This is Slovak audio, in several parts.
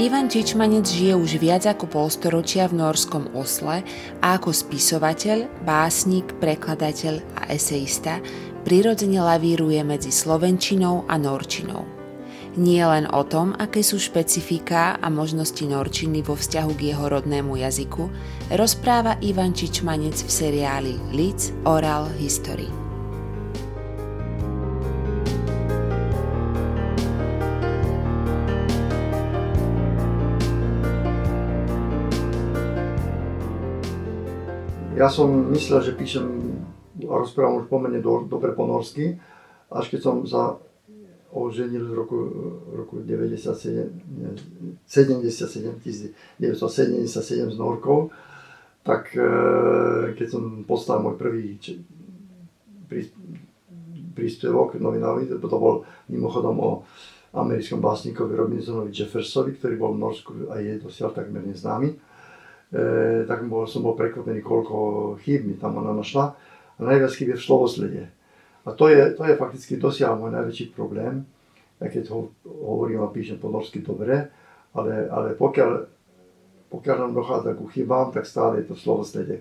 Ivan Čičmanec žije už viac ako polstoročia v norskom Osle a ako spisovateľ, básnik, prekladateľ a eseista prirodzene lavíruje medzi slovenčinou a norčinou. Nie len o tom, aké sú špecifiká a možnosti norčiny vo vzťahu k jeho rodnému jazyku, rozpráva Ivan Čičmanec v seriáli Lids Oral History. Ja som myslel, že píšem a rozprávam už pomerne do, dobre po norsky, až keď som sa oženil v roku, roku 97, 77, 1977 s Norkou, tak e, keď som poslal môj prvý príspevok novinový, to bol mimochodom o americkom básnikovi Robinsonovi Jeffersovi, ktorý bol v Norsku a je dosiaľ takmer neznámy e, tak bol, som bol prekvapený, koľko chýb mi tam ona našla. A najviac chýb je v slovoslede. A to je, to je môj najväčší problém, aj keď ho, hovorím a píšem po norsky dobre, ale, ale pokiaľ, pokiaľ nám dochádza ku chybám, tak stále je to v slovoslede,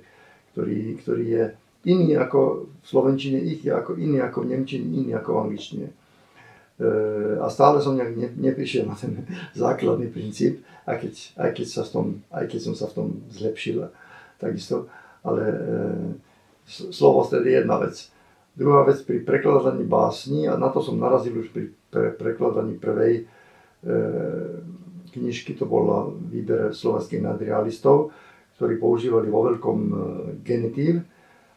ktorý, ktorý je iný ako v slovenčine, ich je ako iný ako v nemčine, iný ako v angličtine a stále som nejak ne, neprišiel na ten základný princíp, aj keď, aj, keď sa v tom, aj keď som sa v tom zlepšil, takisto, ale e, slovo je jedna vec. Druhá vec pri prekladaní básni, a na to som narazil už pri pre, prekladaní prvej e, knižky, to bola výber slovenských nadrealistov, ktorí používali vo veľkom e, genitív,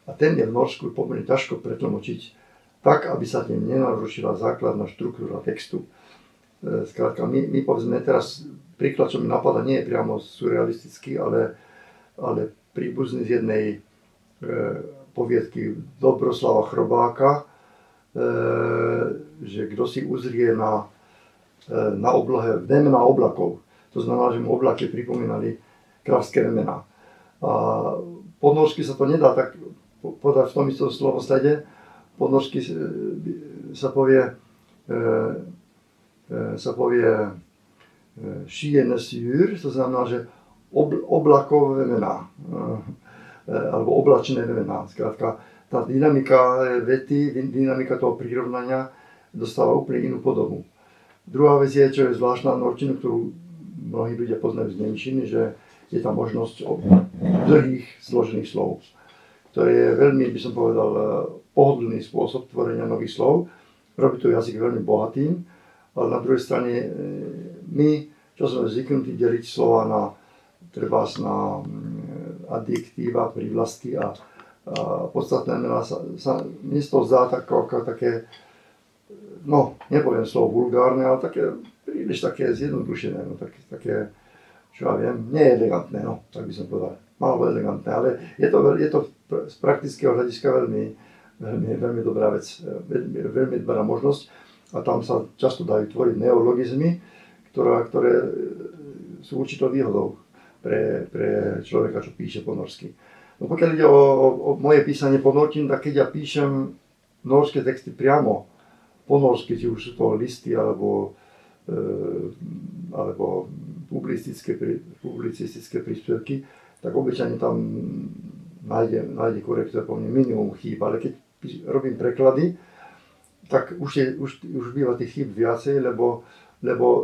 a ten je v Norsku pomerne ťažko pretlmočiť tak, aby sa tým nenarušila základná štruktúra textu. E, skrátka, my, my povedzme teraz, príklad, čo mi napadá, nie je priamo surrealistický, ale, ale príbuzný z jednej e, poviedky Dobroslava Chrobáka, e, že kto si uzrie na, e, na oblohe vemena oblakov. To znamená, že mu oblaky pripomínali kravské vemena. A po norsky sa to nedá tak podať v tom istom slovoslede, po norsky e, sa povie, e, e, sa povie skyene syr, to znamená, že ob, oblakové mená, alebo oblačné mená. Skrátka, tá dynamika vety, dynamika toho prirovnania dostáva úplne inú podobu. Druhá vec je, čo je zvláštna norčina, ktorú mnohí ľudia poznajú z Nemčiny, že je tam možnosť dlhých zložených slov. To je veľmi, by som povedal, pohodlný spôsob tvorenia nových slov. Robí to jazyk veľmi bohatým, ale na druhej strane e, my, čo sme zvyknutí deliť slova na treba na mm, adjektíva, prívlastky a, a podstatné mená sa, sa mne toho zdá tak, ako, také, no nepoviem slovo vulgárne, ale také príliš také zjednodušené, no, také, také čo ja viem, nie elegantné, no, tak by som povedal. Málo elegantné, ale je to, je to z praktického hľadiska veľmi, veľmi, veľmi dobrá vec, veľmi, veľmi dobrá možnosť a tam sa často dajú tvoriť neologizmy, ktoré, ktoré sú určitou výhodou pre, pre človeka, čo píše po norsky. No pokiaľ ide o, o, o moje písanie po norčine, tak keď ja píšem norské texty priamo po norsky, či už sú to listy alebo, e, alebo publicistické, publicistické príspevky, tak obyčajne tam nájde, nájde korektor po mne minimum chýb, ale keď robím preklady, tak už, je, už, už býva tých chyb viacej, lebo, lebo e,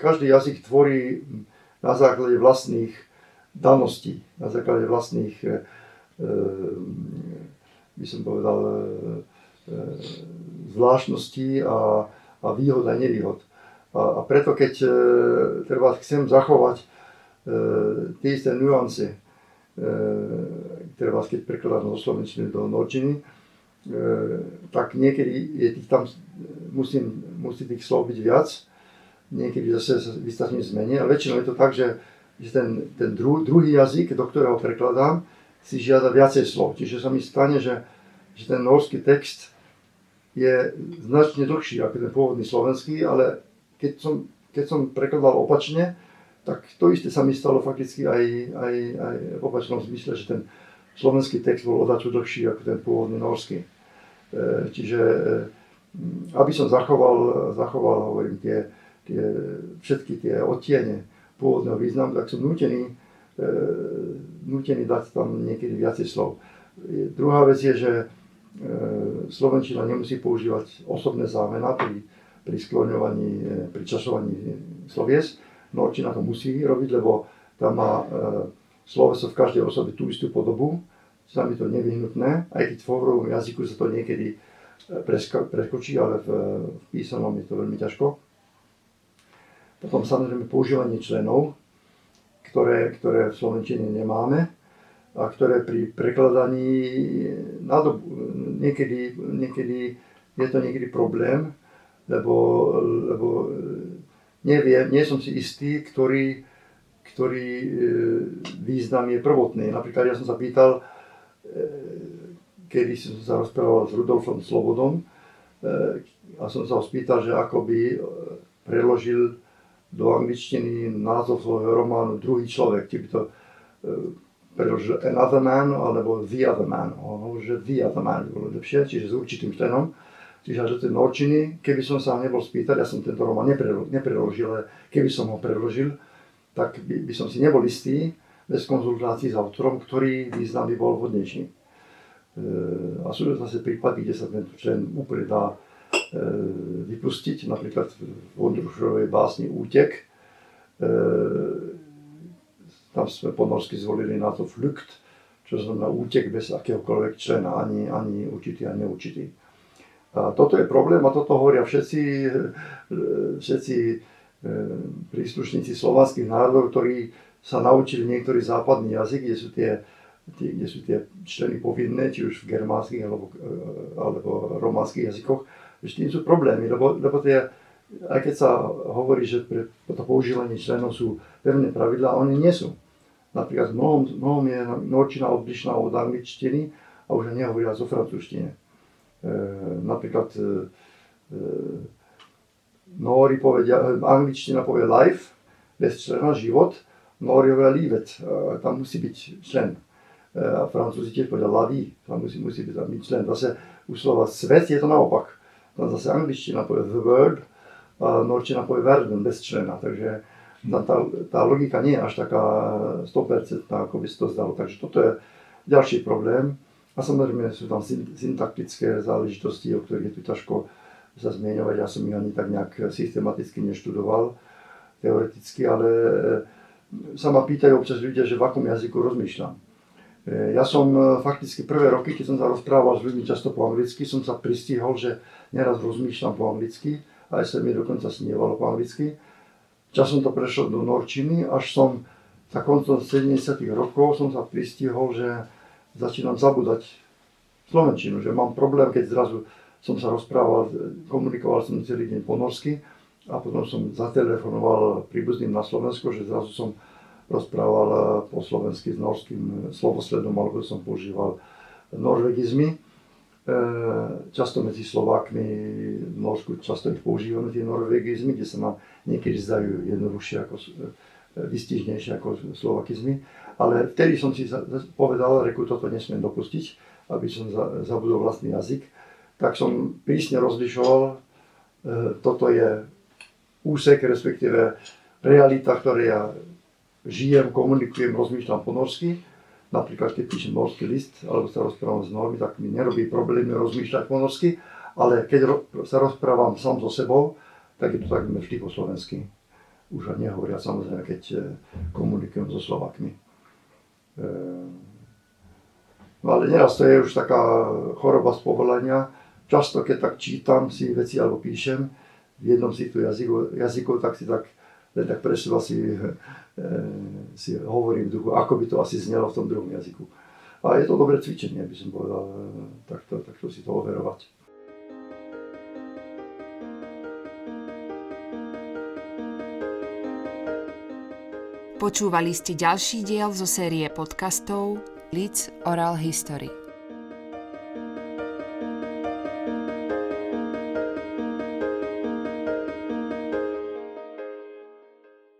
každý jazyk tvorí na základe vlastných daností, na základe vlastných, e, e, by som povedal, e, e zvláštností a, a výhod a nevýhod. A, a preto keď e, treba chcem zachovať e, tie isté nuance, e, vás keď prekladám zo slovenčiny do norčiny, tak niekedy je tých tam, musím, musí tých slov byť viac, niekedy zase sa vystavím zmene, ale väčšinou je to tak, že, že ten, ten dru, druhý jazyk, do ktorého prekladám, si žiada viacej slov. Čiže sa mi stane, že, že ten norský text je značne dlhší ako ten pôvodný slovenský, ale keď som, keď som prekladal opačne, tak to isté sa mi stalo fakticky aj, aj, aj v opačnom zmysle, že ten slovenský text bol odačo dlhší ako ten pôvodný norský. E, čiže e, aby som zachoval, zachoval hovorím, tie, tie, všetky tie odtiene pôvodného významu, tak som nutený, e, nutený dať tam niekedy viacej slov. Druhá vec je, že Slovenčina nemusí používať osobné zámena pri, pri skloňovaní, pri časovaní slovies. Norčina to musí robiť, lebo tam má e, sloveso v každej osobe tú istú podobu, sa mi to nevyhnutné, aj keď v hovorovom jazyku sa to niekedy e, preskočí, ale v, v písanom je to veľmi ťažko. Potom samozrejme používanie členov, ktoré, ktoré v Slovenčine nemáme a ktoré pri prekladaní dobu, niekedy, niekedy je to niekedy problém, lebo, lebo neviem, nie som si istý, ktorý, ktorý e, význam je prvotný. Napríklad ja som sa pýtal, e, kedy som sa rozprával s Rudolfom Slobodom e, a som sa ho spýtal, že ako by preložil do angličtiny názov svojho románu druhý človek, či by to preložil another man alebo the other man. On hovorí, že the other man by bolo lepšie, čiže s určitým členom. Čiže do tej norčiny, keby som sa nebol spýtať, ja som tento román nepreložil, ale keby som ho preložil, tak by, by som si nebol istý, bez konzultácií s autorom, ktorý význam by bol vhodnejší. E, a sú zase prípady, kde sa tento člen úplne dá e, vypustiť, napríklad v Ondrušovej básni Útek. E, tam sme ponorsky zvolili na to flukt, čo znamená útek bez akéhokoľvek člena, ani, ani určitý, ani neurčitý. A toto je problém a toto hovoria všetci, všetci e, príslušníci slovanských národov, ktorí sa naučili niektorý západný jazyk, kde sú tie, tie, kde sú tie členy povinné, či už v germánskych alebo, e, alebo románskych jazykoch, že tým sú problémy, lebo, lebo tie, aj keď sa hovorí, že pre to používanie členov sú pevné pravidlá, oni nie sú. Napríklad mnohom, mnohom je norčina odlišná od angličtiny a už nehovoria o francúzštine. E, napríklad e, e, Nóri povedia, angličtina povie life, bez člena život, Nóri hovoria livet, tam musí byť člen. A francúzi tiež povedia la vie, tam musí, musí byť, tam byť člen. Zase u slova svet je to naopak. Tam zase angličtina povie the world, a norčina povie werden, bez člena. Takže tá, tá logika nie je až taká 100%, ako by si to zdalo. Takže toto je ďalší problém. A samozrejme sú tam syntaktické záležitosti, o ktorých je tu ťažko sa zmieňovať. Ja som ich ani tak nejak systematicky neštudoval, teoreticky, ale e, sa ma pýtajú občas ľudia, že v akom jazyku rozmýšľam. E, ja som e, fakticky prvé roky, keď som sa rozprával s ľuďmi často po anglicky, som sa pristihol, že neraz rozmýšľam po anglicky, aj sa mi dokonca snievalo po anglicky. Časom to prešlo do norčiny, až som za koncom 70 rokov som sa pristihol, že začínam zabúdať slovenčinu, že mám problém, keď zrazu som sa rozprával, komunikoval som celý deň po norsky a potom som zatelefonoval príbuzným na Slovensko, že zrazu som rozprával po slovensky s norským slovosledom, alebo som používal norvegizmy. E, často medzi Slovákmi v Norsku často ich používame tie norvegizmy, kde sa nám niekedy zdajú jednoduchšie ako, vystižnejšie ako slovakizmy ale vtedy som si povedal, reku, toto nesmiem dopustiť, aby som zabudol vlastný jazyk, tak som prísne rozlišoval, e, toto je úsek, respektíve realita, ktoré ja žijem, komunikujem, rozmýšľam po norsky. Napríklad, keď píšem norský list, alebo sa rozprávam s normy, tak mi nerobí problémy rozmýšľať po norsky, ale keď sa rozprávam sám so sebou, tak je to takmer vždy po slovensky. Už ani nehovoria samozrejme, keď e, komunikujem so Slovakmi. Ehm, no ale neraz to je už taká choroba z povolenia. Často, keď tak čítam si veci alebo píšem v jednom si tu jazyku, jazyku tak si tak len tak presilo si, e, si hovorím v duchu, ako by to asi znelo v tom druhom jazyku. A je to dobré cvičenie, by som povedal, e, takto, takto si to overovať. Počúvali ste ďalší diel zo série podcastov Leeds Oral History.